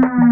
Mm-hmm.